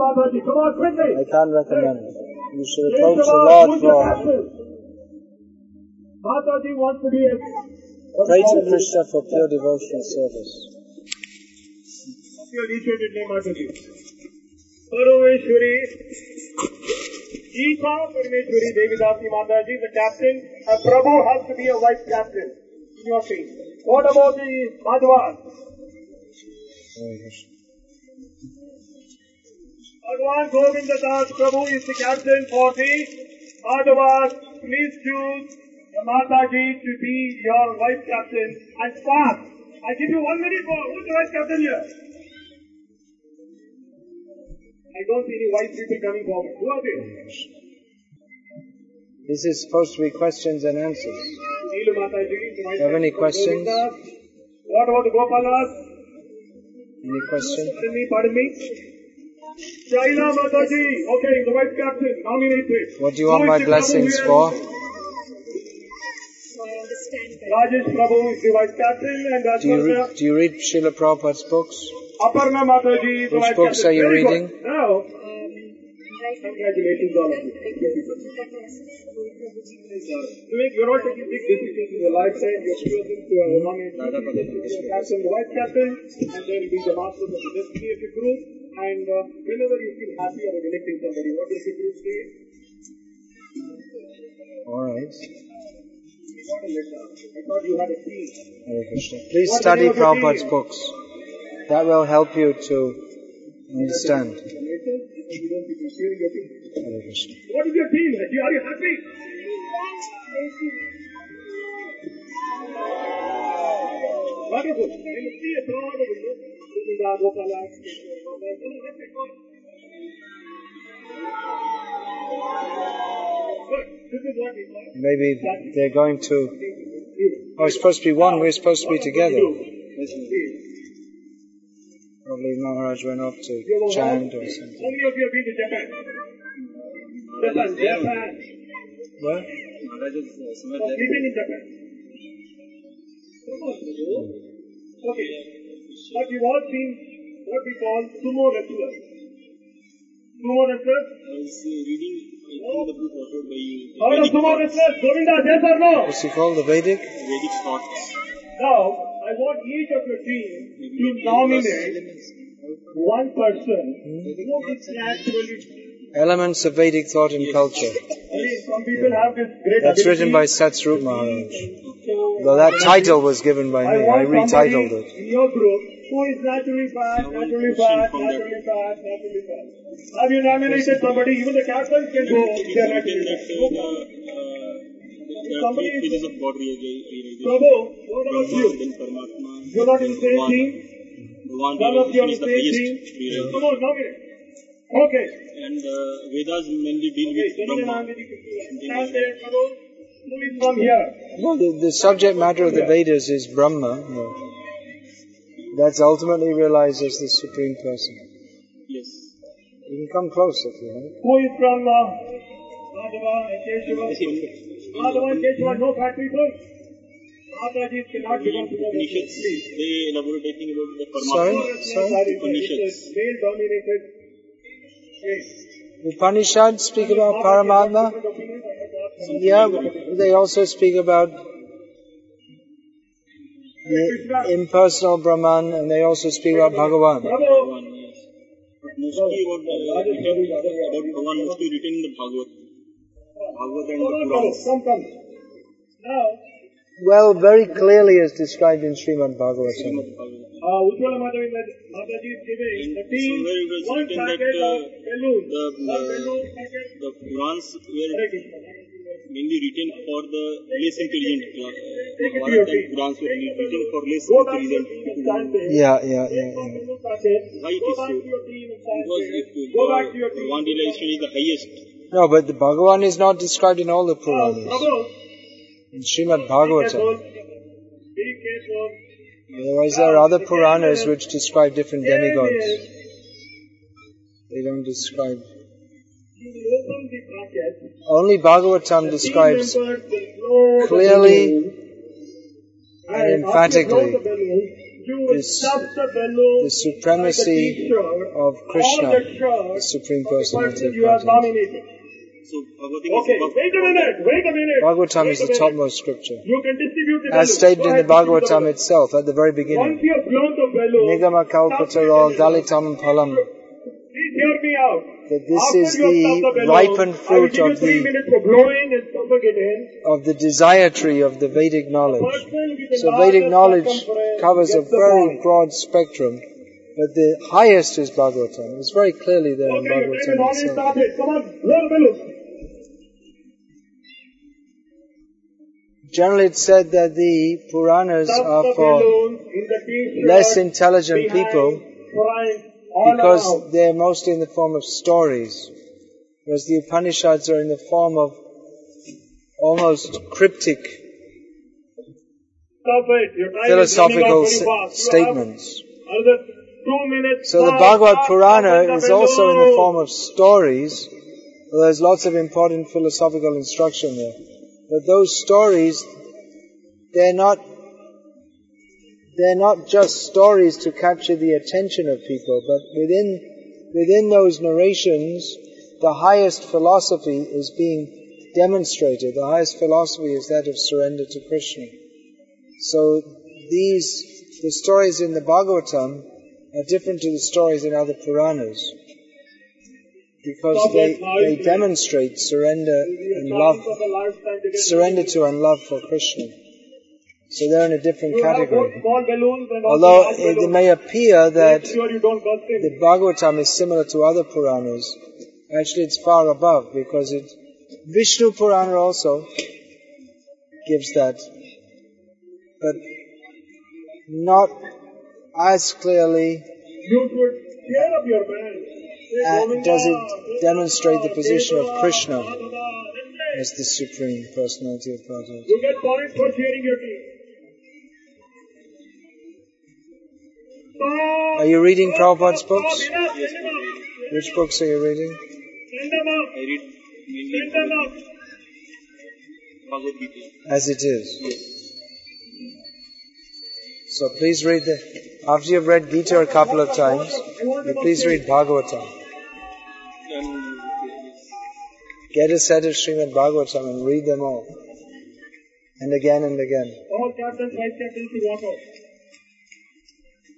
Mataji, come on quickly. I can't recommend it. You should approach the Lord. For? Mataji wants to be a... pray to Krishna for pure devotional service. name Mataji. Parameshwari, Devidasi Mataji, the captain. A Prabhu has to be a vice captain in your team. What about the Madhavas? Bhagwan Govinda Das Prabhu is the captain for the Madhavas. Please choose the Mataji to be your vice captain and fast. I give you one minute for who's the vice captain here? I don't see any white people coming forward. Who are they? This is supposed to be questions and answers. Neelu Mataji is the vice Have any questions? What about the Gopalas? Any questions? Pardon me, pardon me. Shaila Mataji, okay, the vice captain, nominated. What do you Who want my blessings for? Rajesh Prabhu is the vice captain and Do you, Aswarna, read, do you read Srila Prabhupada's books? Aparna Mataji the Which vice books captain. are you Very reading? Good. Now, congratulations all of you. Vivek, you're not taking big decisions in your lifetime. You're choosing to uh, nominate captain, the vice captain, and then be the master of the destiny of your group. And uh, whenever you feel happy about electing somebody, what does the group say? Alright. What a letter. I thought you had a team. Please What study name Prabhupada's books. That will help you to understand. Later, you don't be comparing your team. What is your team? Are you are you happy? Wonderful. And you see a crowd of Govinda, Gopala, Good. This is what we call Maybe they're going to. Oh, it's supposed to be one. We're supposed to be together. Probably Maharaj went off to chant or How something. many of you have been to Japan? Japan, Japan. What? Oh, uh, Living in Japan. Okay. But you've all seen what we call sumo wrestlers. Sumo wrestlers? Uh, reading uh, oh. the book authored by How oh, are sumo wrestlers? Govinda, yes or no? What's he called? The Vedic? Vedic thoughts. Now, I want each of your team to nominate one person who is naturally. Elements of Vedic thought and culture. I mean, some people have this great That's written by Satsvarupa Maharaj. Though that title was given by me, I retitled it. in your group who is naturally fat, naturally fat, naturally fat, naturally fat. Have you nominated somebody? Even the captains can go Somebody is- of God. Prabhu, what about you? then Paramatma. You're not in the same Bhagavan. team? Bhagavan None of you are the the same highest team? realization. Come on, nominate. Okay. And uh, Vedas mainly deal Okay, with so then Brahma. I'm ready to stand there, Prabhu. Who is from here? Well, the, the subject matter of the Vedas is Brahma. no. That's ultimately realized as the Supreme Person. Yes. You can come close if you like. Who is from uh, Madhava and Keshava? Madhava and Keshava, no fat people. Mataji cannot become Upanishads, they elaborate, I think, about the Sorry? Paramatma. Sorry? Upanishads. Male dominated. Yes. Upanishads speak about Paramatma. Yeah, they also speak about the impersonal Brahman and they also speak about Bhagavan. Prabhu, Bhagavan, yes. But mostly about, uh, written, about Bhagavan, mostly written in the Bhagavad. Well, very clearly as described in Srimad Bhagavatam. Bhagavad. uh, Ujjwala Madhavi Mataji is giving the team Somewhere it was one written that, packet uh, of balloons. the, One uh, balloon packet. The Purans were mainly written for the less intelligent class. Take it to your Mahabharata and feet. Purans were written for less Go back to your intelligent people. Yeah, yeah, yeah, Take yeah. Why it Go is back so? to your team and stand Because there. if Go back to your team. one realization is the highest, No, but the Bhagavan is not described in all the Puranas. In Srimad. Bhagavatam. Otherwise there are other Puranas which describe different demigods. They don't describe. You will open the packet. Only Bhagavatam describes team members will blow the clearly and emphatically After you blow the balloon, You will This- the supremacy like a t-shirt. of Krishna, the Supreme Personality of Godhead. Okay, wait a minute, wait a minute. Bhagavatam wait is the topmost scripture. You can distribute the As stated in the ahead, distribute Bhagavatam itself at the very Once beginning, you have blown the balloon, Nigama kalpataro galitam phalam, please hear me out. that this After is you have stopped the ripened fruit of the minutes for blowing and suffocating. of the desire tree of the Vedic knowledge. The So Vedic knowledge covers a very point. broad spectrum, but the highest is Bhagavatam. It's very clearly there in Okay, your time has Bhagavatam itself. Generally, it's said that the Puranas are for balloon in the t-shirt less intelligent people because they're mostly in the form of stories, whereas the Upanishads are in the form of almost cryptic. Philosophical s- running out very fast. You statements. have Another two minutes. So the Bhagavata Purana is also in the form of stories. There's lots of important philosophical instruction there. But those stories, they're not, they're not just stories to capture the attention of people, but within, within those narrations, the highest philosophy is being demonstrated. The highest philosophy is that of surrender to Krishna. So these, the stories in the Bhagavatam are different to the stories in other Puranas because they, they demonstrate surrender and love, Chance of a lifetime to get surrender to and love for Krishna. So they're in a different You have both category. small balloons and also Although it may appear that Make sure you don't burst in. the Bhagavatam is similar to other Puranas, actually it's far above because it, Vishnu Purana also gives that, but not as clearly You should cheer up your man. Does it demonstrate the position of Krishna as the Supreme Personality of Godhead. You get points for cheering your team. Are you reading Prabhupada's books? Stop, enough, send them out. Which books are you reading? Send them out. I read mainly Send them out. Bhagavad Gita. As it is. So please read the, after you've read Gita a couple of times, you please read Bhagavatam. And Get a set of Srimad Bhagavatam and read them all. And again and again. All captains, vice captains, you walk out.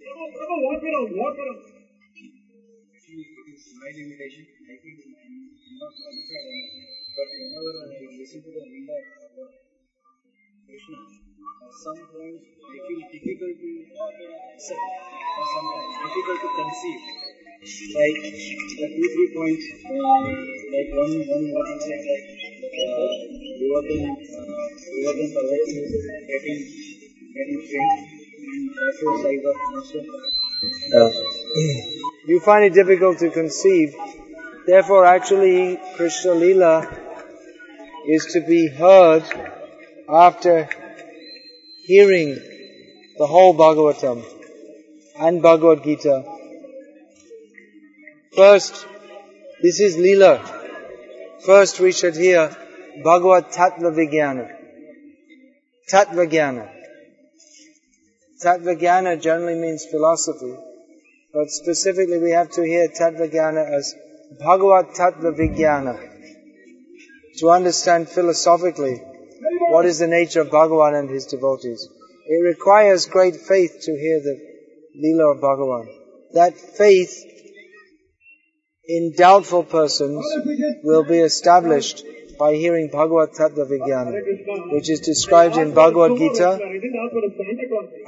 Prabhu, Prabhu, walk around, walk around. my limitation. I think I'm not qualified enough. But whenever I listen to the Leela of Krishna, at some point I feel difficult to accept or sometimes difficult to conceive. Like the two three points, uh, like one one you said like uh, Devatan, uh, Devatan Parvati is getting getting trained in Asur Saiva Master. You find it difficult to conceive. Therefore, actually, Krishna Lila is to be heard after hearing the whole Bhagavatam and Bhagavad Gita. First, this is Lila. First, we should hear Bhagavad Tattva Vijnana. Tattva Jnana. Tattva Jnana generally means philosophy. But specifically we have to hear Tattva Jnana as Bhagavat Tattva Vijnana. To understand philosophically what is the nature of Bhagavan and his devotees. It requires great faith to hear the Leela of Bhagavan. That faith in doubtful persons will be established by hearing Bhagavad Tattva Vijnana, which is described in Bhagavad Gita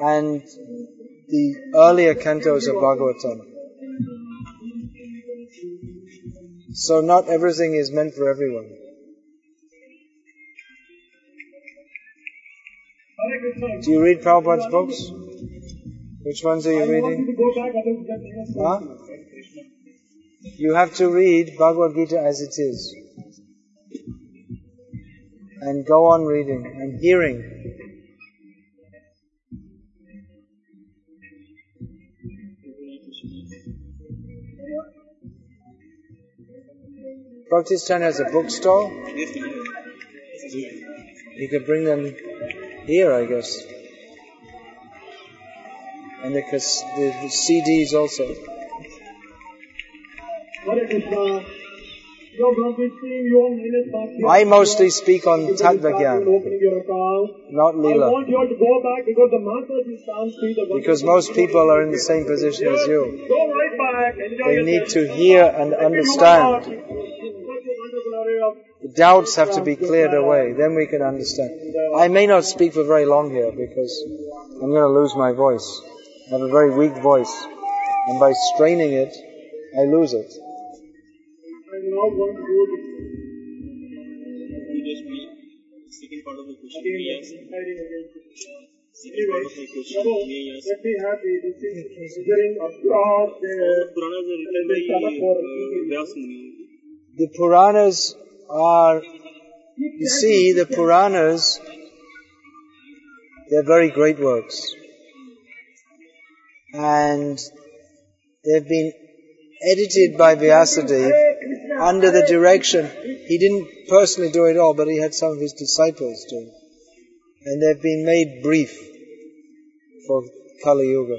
and the earlier cantos of Bhagavatam. So not everything is meant for everyone. Do you read Prabhupada's books? Which ones are you reading? Huh? You have to read Bhagavad Gita as it is. And go on reading and hearing. Bhaktistan has a bookstore. You could bring them here, I guess. and the, the CDs also. I mostly speak on You can start Tattva-gyan, opening your account. not Leela, want you all to go back because the masters is can't see the because most people are in the same position as you. Go right back. Enjoy They need to hear and understand. Such a wonderful area of The doubts have to be cleared away, then we can understand. I may not speak for very long here because I'm going to lose my voice. I have a very weak voice, and by straining it, I lose it. I'm now going to do. The You just be second part of the question. again, May I again. Second part of the question. Prabhu, May let me have the this is measuring across the Puranas are written by uh, The Puranas are, you see, the Puranas, they're very great works. And they've been edited by Vyasadeva under the direction, he didn't personally do it all, but he had some of his disciples do it. And they've been made brief for Kali Yuga.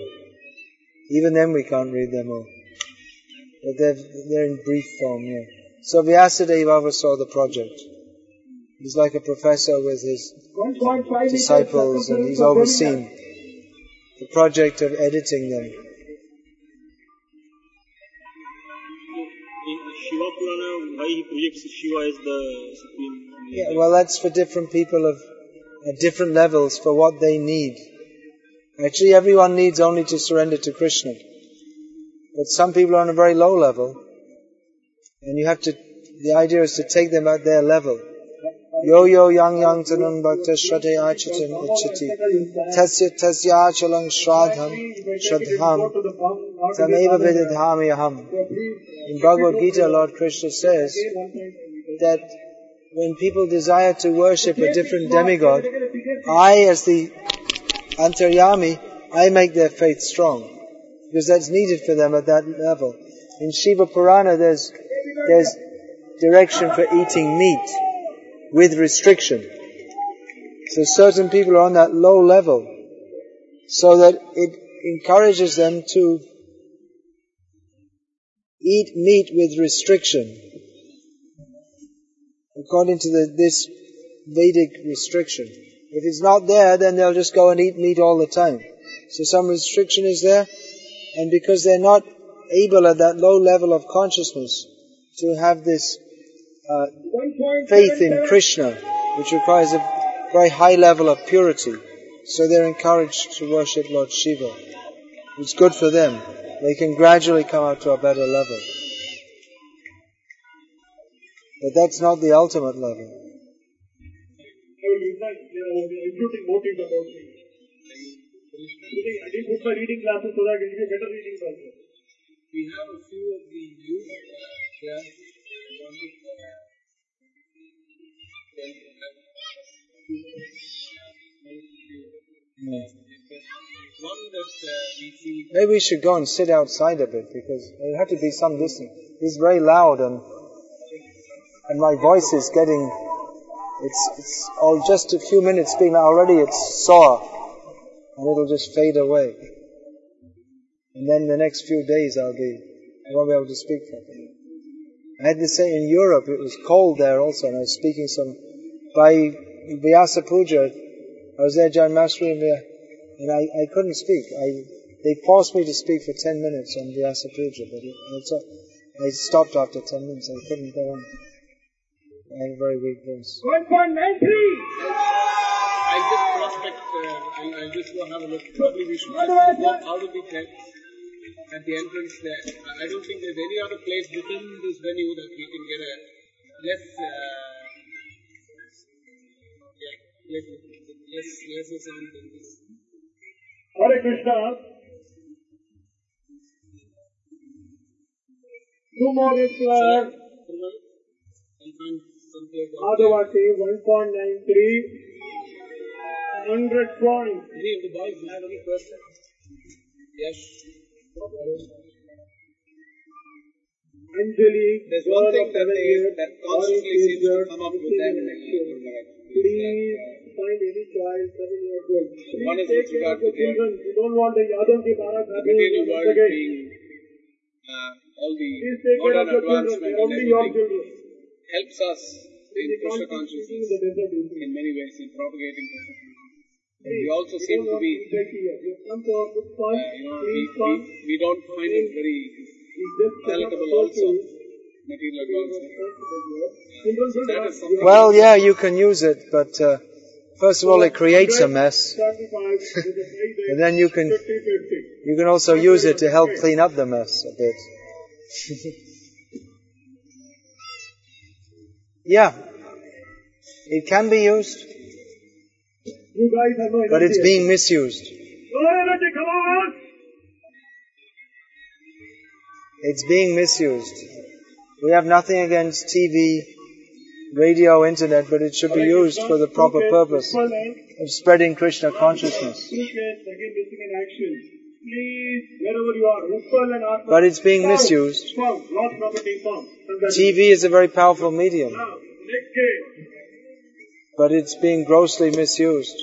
Even then we can't read them all. But they're, they're in brief form, yeah. So Vyasadeva oversaw the project. He's like a professor with his disciples and he's overseen the project of editing them. Why he projects Shiva as the supreme? Yeah, well that's for different people of at different levels for what they need. Actually everyone needs only to surrender to Krishna. But some people are on a very low level and you have to, the idea is to take them at their level. Yo yo yang yang tanun bhakta shraddhe achitam ichati tasya tasya achalang shraddham shraddham tameva vididhami aham. In Bhagavad Gita, Lord Krishna says that when people desire to worship a different demigod, I as the Antaryami, I make their faith strong. Because that's needed for them at that level. In Shiva Purana there's, there's direction for eating meat with restriction. So certain people are on that low level so that it encourages them to eat meat with restriction according to the, this Vedic restriction. If it's not there, then they'll just go and eat meat all the time. So some restriction is there, and because they're not able at that low level of consciousness to have this uh, faith in Krishna, which requires a very high level of purity, so they're encouraged to worship Lord Shiva. It's good for them. They can gradually come up to a better level. But that's not the ultimate level. Uh, I will use that, you know, the imputing motives about me. Reading- I didn't put my reading classes so that I can give you better readings also. We have a few of the youth here. One is, Maybe we should go and sit outside a bit because there'll have to be some distance. It's very loud and and my voice is getting it's it's all just a few minutes being already it's sore and it'll just fade away. And then the next few days I'll be I won't be able to speak properly. I had to say in Europe it was cold there also and I was speaking some by Vyasa Puja I was there John Master and I, I couldn't speak. I they forced me to speak for ten minutes on Vyasa Puja, but it, I stopped after ten minutes. I couldn't go on. I have a very weak voice. 1.93! I just prospect uh, I just go have a look. Probably we should walk out of the tent at the entrance there. I I don't think there's any other place within this venue that we can get a less, uh, sound. Hare Krishna. Two more is And find some place out there. Adavati 1.93. 100 points. Any of the boys have any questions? Yes. Anjali, There's one thing that they that constantly seems to come up with missing them. In. Please find any child seven years old. One take care of the children. We don't want the Yadav ki Bharat happening material once world being uh, all the Please take care of the children. Only your children. helps us in Krishna consciousness in the in many ways in propagating. We also seem to be. We uh, we, don't find it very palatable also, Well, yeah, you can use it, but uh, first of all, it creates a mess, 35 with a very and then you can you can also use it to help clean up the mess a bit. yeah, it can be used, but it's being misused. It's being misused. We have nothing against TV, radio, internet, but it should be used for the proper purpose of spreading Krishna consciousness. But it's being misused. TV is a very powerful medium, but it's being grossly misused.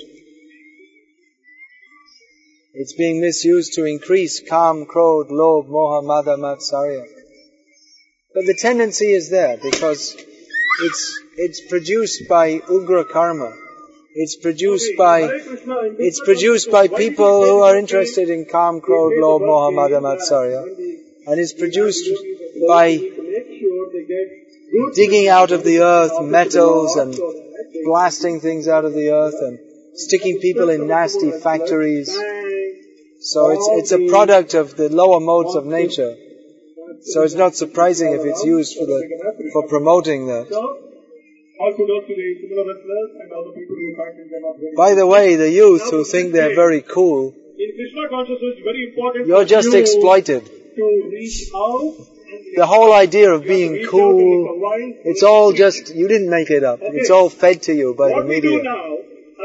It's being misused to increase kam, krodh, lobh, moha, mada, matsarya. But the tendency is there because it's, it's produced by ugra karma. It's produced by, it's produced by consciousness, why did people who are interested in kam, We krodh, say the moha, thing mada, is that matsarya. And it's produced yogis of the by world, we need to make sure they get good digging out of the earth metals and Lord, so that they blasting things out of the earth and sticking people in nasty factories. So it's, it's a product of the lower modes of nature. So it's not surprising if it's used for the, for promoting that. By the way, the youth who think they're very cool, In Krishna consciousness, very important you're just exploited. The whole idea of being cool, it's all just, you didn't make it up. It's all fed to you by the media.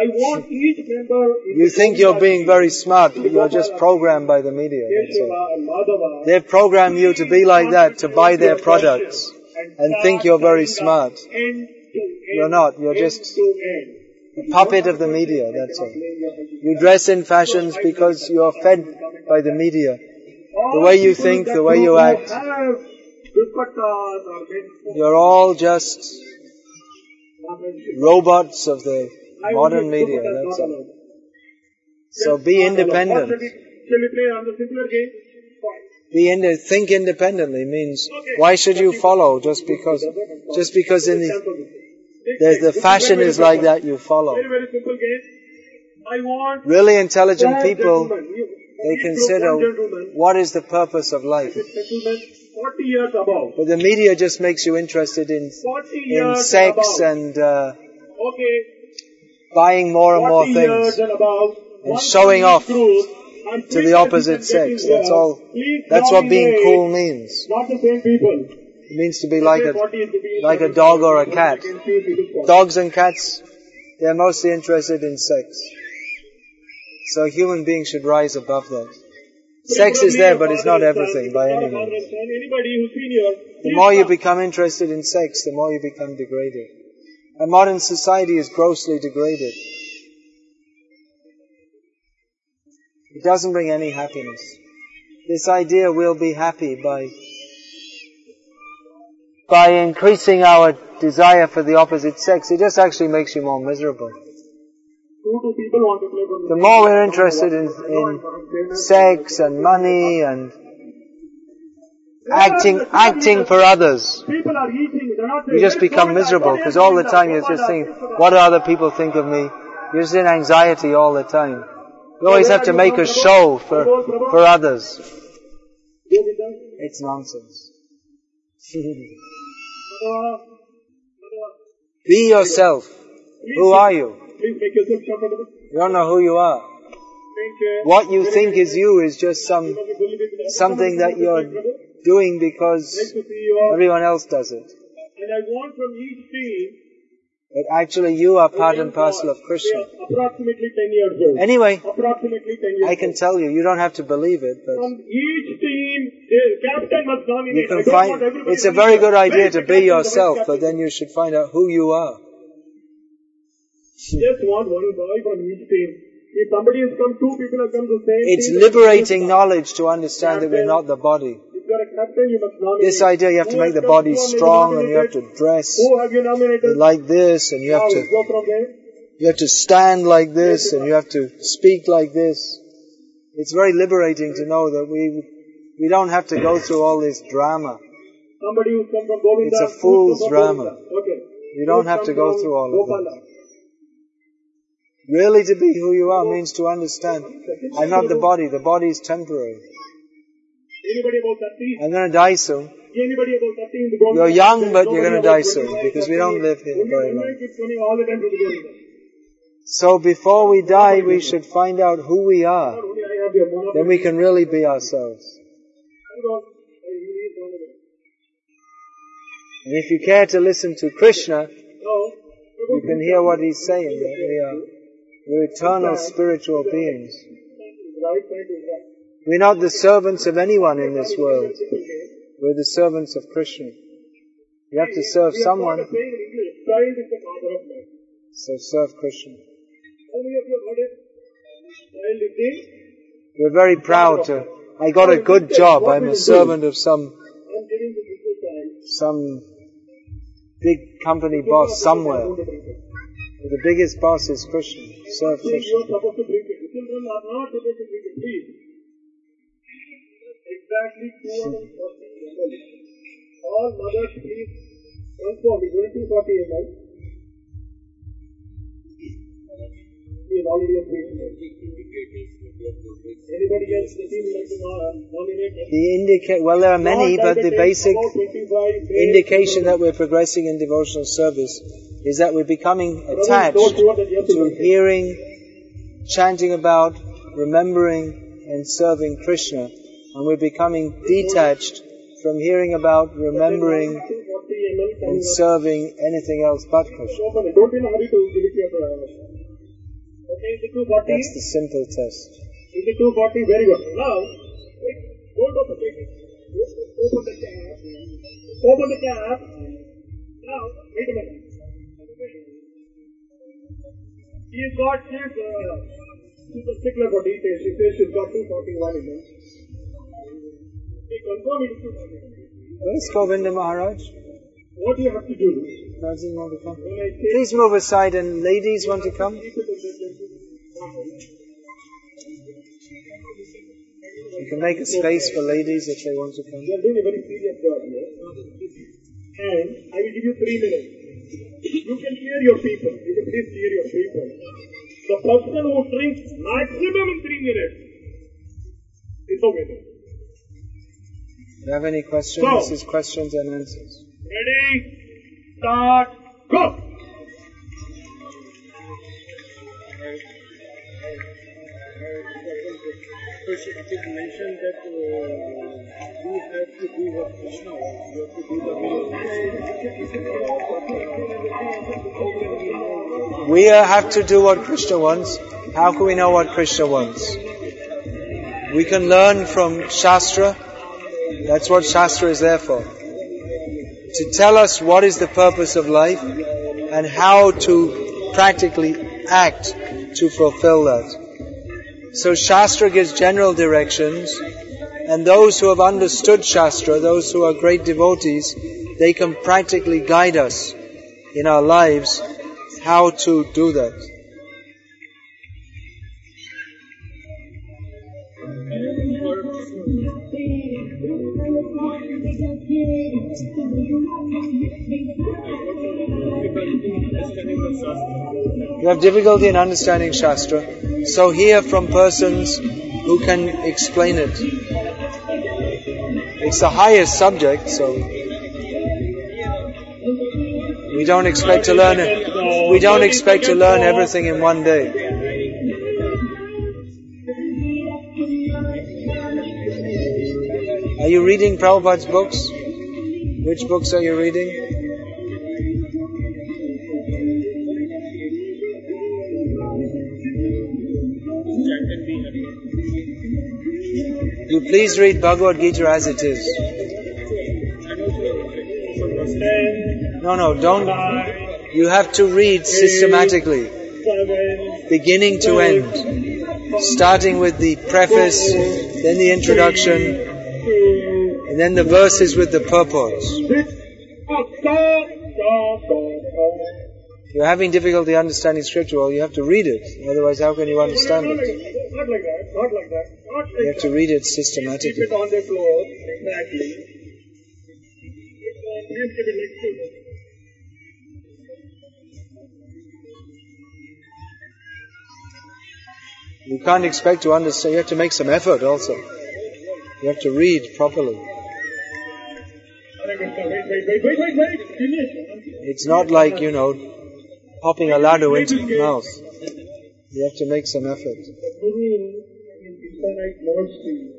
I want each member You think you're being very smart, but you're just programmed by the media. That's all. Keshava and Madhava They've programmed you to be like that, to buy their products, and think you're very smart. End to end, You're not, you're just a puppet of the media, that's all. You dress in fashions because you're fed by the media. The way you think, the way you act. Have dupattas or men- You're all just robots of the modern media, that's all. So be Not independent. Shall we, play on the simpler game? Be ind- think independently means why should you follow just because just because in the the, fashion is like that you follow. Very, very simple game. I want Really intelligent people they consider what is the purpose of life. This gentleman, 40 years above. But the media just makes you interested in in sex and uh, Okay. Buying more and more things. and above. And One showing off to the opposite you can get sex. That's all. That's what being cool means. Not the same people. It means to be like a 40 is to be like a dog or a cat. against you, people. Dogs and cats, they're mostly interested in sex. So human beings should rise above that. Sex is there, but it's not everything by any means. Anybody who's senior, The more you become interested in sex, the more you become degraded. And modern society is grossly degraded. It doesn't bring any happiness. This idea we'll be happy by by increasing our desire for the opposite sex, it just actually makes you more miserable. The more we're interested in, in sex and money and acting, acting for others, You just become miserable because all the time you're just thinking, what do other people think of me? You're just in anxiety all the time. You always have to make a show for, for others. It's nonsense. Be yourself. Who are you? You don't know who you are. What you think is you is just some, something that you're doing because everyone else does it. And I want from each team But actually you are part and parcel of Krishna. Approximately 10 years old. Anyway, Approximately 10 years I can tell you, you don't have to believe it, but From each team, captain must nominate. you can find, it's a very good idea to be captain, the vice yourself, but then you should find out who you are. Just want one boy from each team. If somebody has come, two people have come to the same It's liberating knowledge to understand that we're not the body. This idea you have to make the body strong and you have to dress like this and you have to. You have to stand like this and you have to speak like this. It's very liberating to know that we, we don't have to go through all this drama. It's a fool's drama. You don't have to go through all of that. Really to be who you are means to understand, I'm not the body, the body is temporary. Anybody about 30? I'm gonna die soon. Anybody about 30 in the Govinda? You're young, but you're gonna die soon, because we don't live here very long. keeps coming all the time to the Govinda. So before we die, we should find out who we are. Only I have your monopoly. Then we can really be ourselves. Hang on. I really don't know. And if you care to listen to Krishna, You can hear what he's saying, that we are we're eternal spiritual beings. We're not the servants of anyone in this world. We're the servants of Krishna. You have to serve someone, so serve Krishna. We're very proud to, I got a good job. I'm a servant of some, some big company boss somewhere. The biggest boss is Krishna. Serve Krishna. Exactly 240 ml. All mothers, please. 140, 240 ml. He is already a patient. Anybody else the team like to nominate? The indicate, well there are many, but the basic About 25 days. indication that we're progressing in devotional service is that we're becoming attached to hearing, chanting about, remembering, and serving Krishna. And we're becoming detached from hearing about, remembering, 240 ml from and serving anything else but Krishna. Open it. Don't be in a hurry to give it your. Okay, is it 240? That's the simple test. Is it 240? Very good. Now, hold on a second. Open the cap. Open the cap. Now, wait a minute. He's got his, uh, she's a stickler for details. Says she's got 241 in it. He confirm it is 241. Govinda Maharaj? What do you have to do? Does he want to come? When I say Please move aside and ladies want to come? You can make a space for ladies if they want to come. You are doing a very serious job here. And I will give you three minutes. You can hear your people. You can please hear your people. The person who drinks maximum in three minutes is a winner. Do you have any questions? Go. This is questions and answers. Ready? Start. Go! First, it is mentioned that uh, we have to do what Krishna wants. We have to do the We uh, have to do what Krishna wants. How can we know what Krishna wants? We can learn from Shastra. That's what Shastra is there for. To tell us what is the purpose of life and how to practically act to fulfill that. So Shastra gives general directions and those who have understood Shastra, those who are great devotees, they can practically guide us in our lives how to do that. Have difficulty in understanding Shastra, so hear from persons who can explain it. It's the highest subject, so we don't expect to learn it. We don't expect to learn everything in one day. Are you reading Prabhupada's books? Which books are you reading? Please read Bhagavad Gita as it is. No, no, don't. You have to read systematically, beginning to end. Starting with the preface, then the introduction, and then the verses with the. If you're having difficulty understanding scripture, well, you have to read it. Otherwise, how can you understand it? Not like that, not like that, You have to read it Keep systematically. it on the floor, exactly. Please keep it next to it. You can't expect to understand. You have to make some effort also. You have to read properly. It's not like, you know, popping a laddu into the mouth. You have to make some effort. The Guru in infinite mercy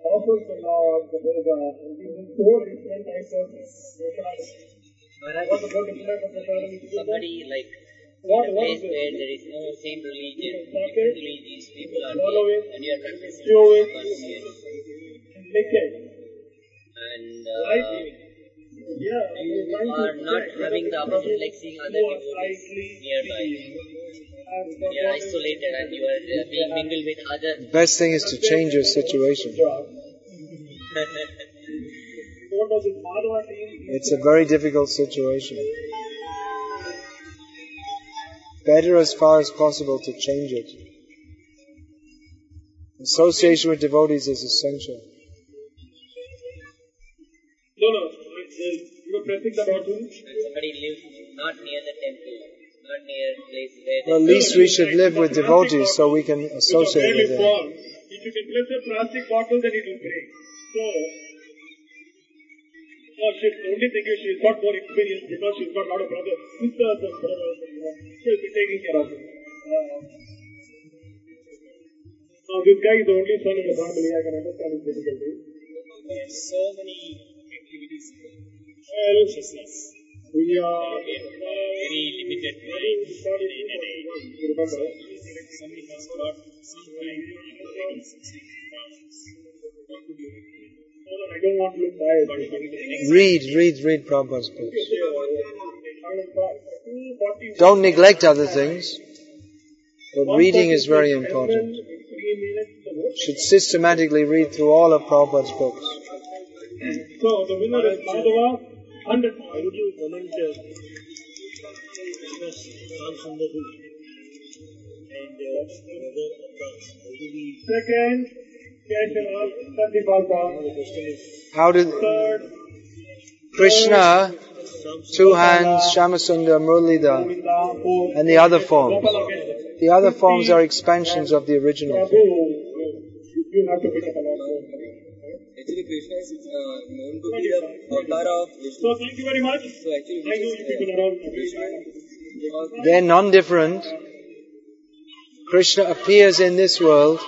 offers the Lord the Buddha and gives him four different types of the Buddha type of prasad is given? somebody like What, a what place where there is no same religion, Okay. different religions, people are there, and you are practicing Chew it. conscience. Naked. and uh, Yeah. you are not having the opportunity like seeing other people nearby. And You are isolated and you are uh, being mingled with other. The best thing is to change your situation. What was it? Madhava team? It's a very difficult situation. Better as far as possible to change it. Association with devotees is essential. No, no. It's, uh, You were pressing the button. and somebody lives not near the temple, not near place where Well, at least we should live with devotees so we can associate with them. Small. If you can press a plastic bottle, then it will break. So, no, she's the only thing is she's got more experience because she's got a lot of brothers, sisters and brothers. You know. She'll be taking care of it. Uh, now, this guy is the only son in the family. I can understand his difficulty. There are so many activities Well, we are very limited very sorry in a day. You remember? somebody has got some time taking 16 classes. No, no, I don't want to look tired. Read, read, read Prabhupada's books. Don't neglect other things, but reading is very important. Should systematically read through all of Prabhupada's books. So the winner is Madhava, 100 How would you comment uh, Krishna's songs in the book and uh, other accounts? How do we Second, Keshava, Satipalpa. the question is How did Third, Krishna, two hands, Shamasundar, Murlida, Govinda. And the other forms? The other forms are expansions of the original. Actually, Krishna is uh, known to be the avatar of Vishnu. So thank you very much. So actually, I know you people around. Krishna, They're non-different. Krishna appears in this world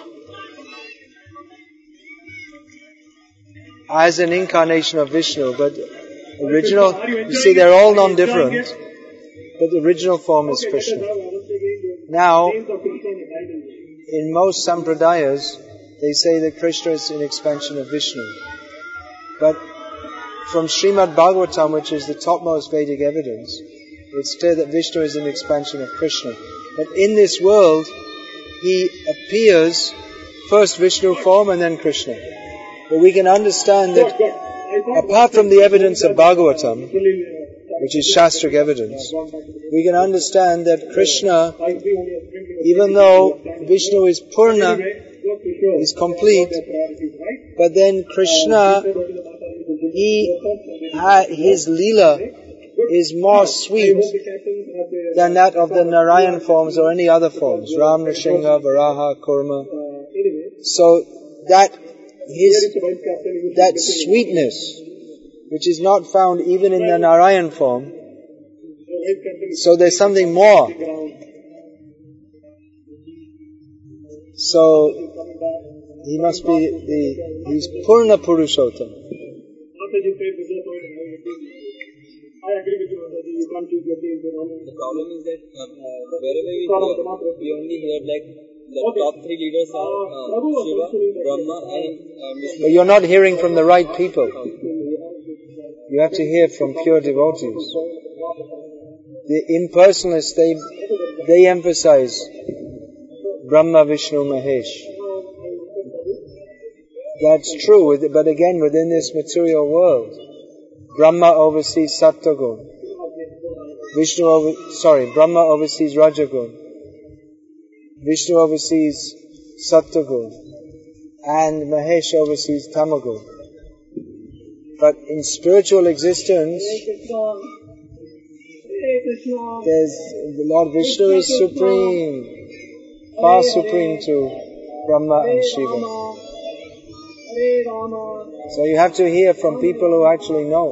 as an incarnation of Vishnu, but original, you see, they're all non-different, but the original form is Krishna. Now, in most sampradayas, they say that Krishna is an expansion of Vishnu. But from Srimad Bhagavatam, which is the topmost Vedic evidence, it's clear that Vishnu is an expansion of Krishna. But in this world, he appears first Vishnu form and then Krishna. But we can understand that apart from the evidence of Bhagavatam, which is Shastric evidence, we can understand that Krishna, even though Vishnu is Purna, is complete, but then Krishna, he, his lila is more sweet than that of the Narayan forms or any other forms, Ram, Nrsimha, Varaha, Kurma. So that his, that sweetness, which is not found even in the Narayan form, so there's something more. So he must be the he's Purna Purushottam. I agree with you. Mataji. You can't choose your team. You the problem is that uh, wherever we go, we only hear like the top three leaders are uh, Shiva, Brahma, and uh, But you're not hearing from the right people. You have to hear from pure devotees. The impersonalists, they, they emphasize Brahma, Vishnu, Mahesh. That's true, but again, within this material world, Brahma oversees Sattvagun. Vishnu over, sorry, Brahma oversees Rajagun. Vishnu oversees Sattvagun. And Mahesh oversees Tamagun. But in spiritual existence, there's the Lord Vishnu is supreme, far supreme to Brahma and Shiva. So you have to hear from people who actually know.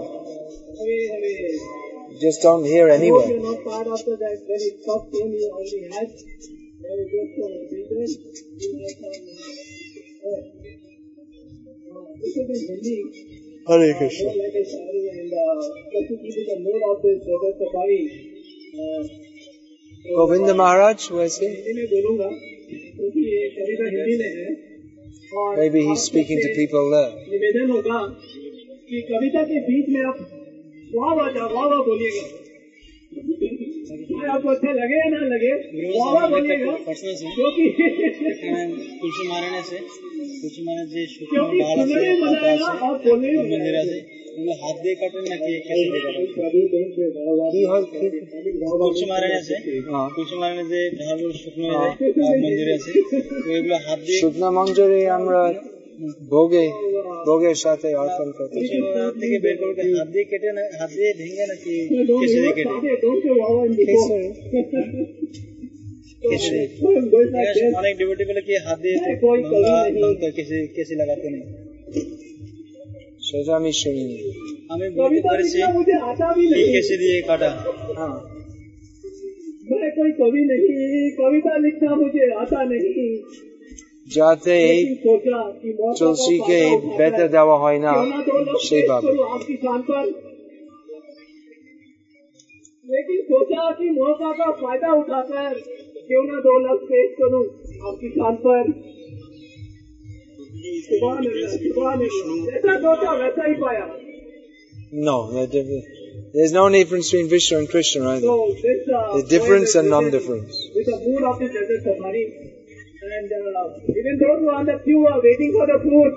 Hare Hare. You just don't hear Hope anywhere. you're not tired after that very tough game you already had. Very good for business. You have some, this is in Hindi. Hare Krishna. Govind महाराज वैसे। Maybe he's speaking to people there. निवेदन होगा कि कविता के बीच में आप वाह वाह वाह वाह बोलिएगा आपको अच्छा लगे या ना लगे वाह वाह बोलिएगा। क्योंकि तुलसी महाराज से तुलसी महाराज जी क्योंकि सुनने और बोलने मज़ा आएगा। হাত দিয়ে কাটুন নাকি শুকনো মঞ্জুরি আমরা ভোগে ভোগের সাথে অর্পণ করতে অনেক বলে কি হাত দিয়ে লাগাতে নেই। সেটা আমি শুনিনি আমি বলতে कविता পেরেছি लिखना मुझे आता भी কি नहीं কেসে দিয়ে কাটা হ্যাঁ मैं कोई कवि नहीं कविता लिखना मुझे आता नहीं যাতে এই लेकिन सोचा कि मौका का তুলসীকে फायदा उठाकर বেতে দেওয়া হয় না क्यों ना दो लफ्ज पेश সেইভাবে करूं आपकी शान पर लेकिन सोचा कि मौका का फायदा उठाकर क्यों ना दो लफ्ज पेश करूं आपकी शान पर No, there's no difference between Vishnu and Krishna, right? So this, uh, the difference and non-difference. With the mood of this desert submarine, and uh, even those who are on the queue are waiting for the food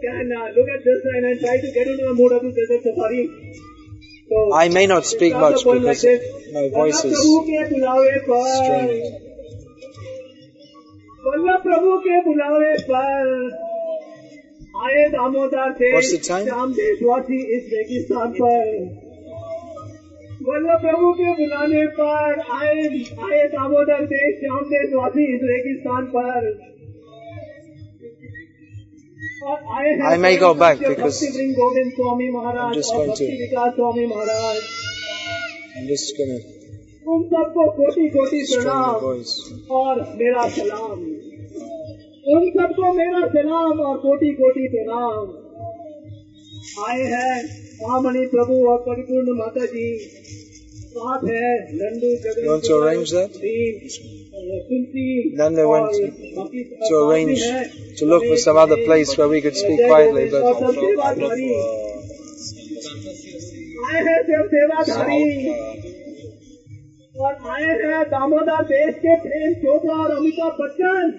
can uh, look at this line and try to get into the mood of the desert safari. So I may not speak much because like my voice is strange. आए Damodar What's Shyam देशवासी इस रेगिस्तान पर। वल्लभ प्रभु के बुलाने पर आए आए दामोदर से श्याम देशवासी इस रेगिस्तान पर। I may go back because I'm just going to- Vikas Swami Maharaj. I'm just gonna उन सबको कोटि कोटि strain my प्रणाम. और मेरा सलाम। उन सबको मेरा सलाम और कोटि कोटि प्रणाम। आए हैं महामणि प्रभु और परिपूर्ण माता जी साथ है Nandu Jagan to arrange that? they went to- arrange to look for some other place where we could speak quietly, but आए हैं सब सेवाधारी। और आए हैं दामोदर देश के प्रेम चोपड़ा और अमिताभ बच्चन।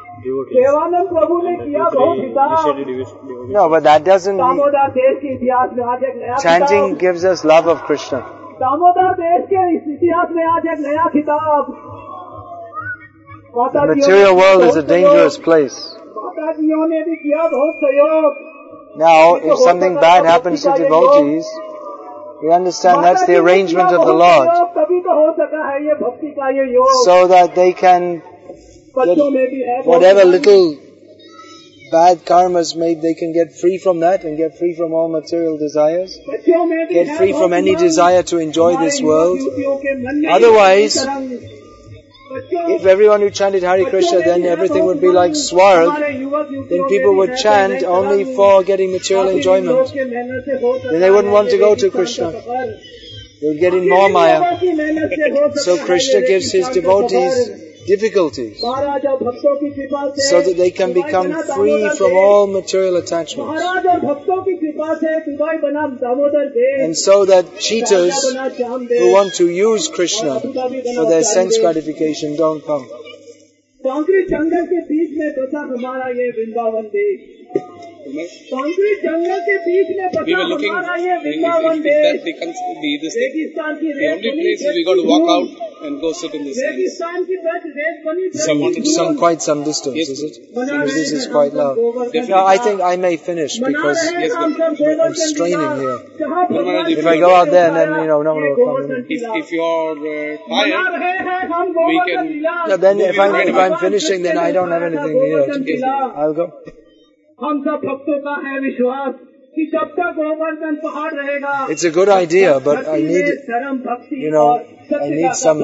devotees. देवानंद प्रभु ने And किया two, बहुत three हिसाब initiated devotees. no, but that doesn't mean Damodar देश के इतिहास में आज एक नया chanting खिताब gives us love of Krishna. Damodar देश के इस इतिहास में आज एक नया खिताब माता The जियों material ने world is बहुत a dangerous सहयोग- place. माता जियों ने भी किया बहुत सहयोग Now, if something bad happens to devotees, we understand that's the arrangement of the Lord, तभी तो हो सका है ये भक्ति का ये योग so that they can whatever little bad karmas made, they can get free from that and get free from all material desires, get free from any desire to enjoy this world. Otherwise, if everyone who chanted Hare Krishna, then everything would be like Swarg, then people would chant only for getting material enjoyment. Then they wouldn't want to go to Krishna. They would get in more Maya. So Krishna gives his devotees difficulties महाराज और भक्तों की कृपा से so that they can become free from all material attachments. महाराज और भक्तों की कृपा से दुबई बना दामोदर देव And so that cheaters बना Shyam who Dev want to use Krishna for their sense gratification don't come. Concrete जंगल के बीच में बसा हमारा ये वृंदावन देश कांक्रीट जंगल के बीच में We बसा were looking, हमारा ये if, if, Vrindavan if that देश becomes the, this thing, रेगिस्तान की the रेत only बनी place is we खेत got to की walk धूल। out and go sit in the sand. रेगिस्तान की रेत रेत बनी खेत Some- की धूल। Some quite some distance, is it? बना Because रहे this is हैं quite हम सब loud. गोवर्धन No, I का। think I may finish बना because रहे हैं Yes, हम but सब गोवर्धन I'm straining का। here. जहाँ भगवान If I go out there, then, you know, no one will come in. Govardhan If, Qila. if you're uh, बना tired, रहे हैं हम we Govardhan can- Qila. Yeah, then if I'm, if I'm भगवान finishing, then I don't have Krishna ने anything here. Govardhan Qila. I'll go. हम सब भक्तों का है विश्वास कि जब तक गोवर्धन पहाड़ रहेगा It's a good idea, but I धरती में need धर्म भक्ति you know, और I सत्य need का some-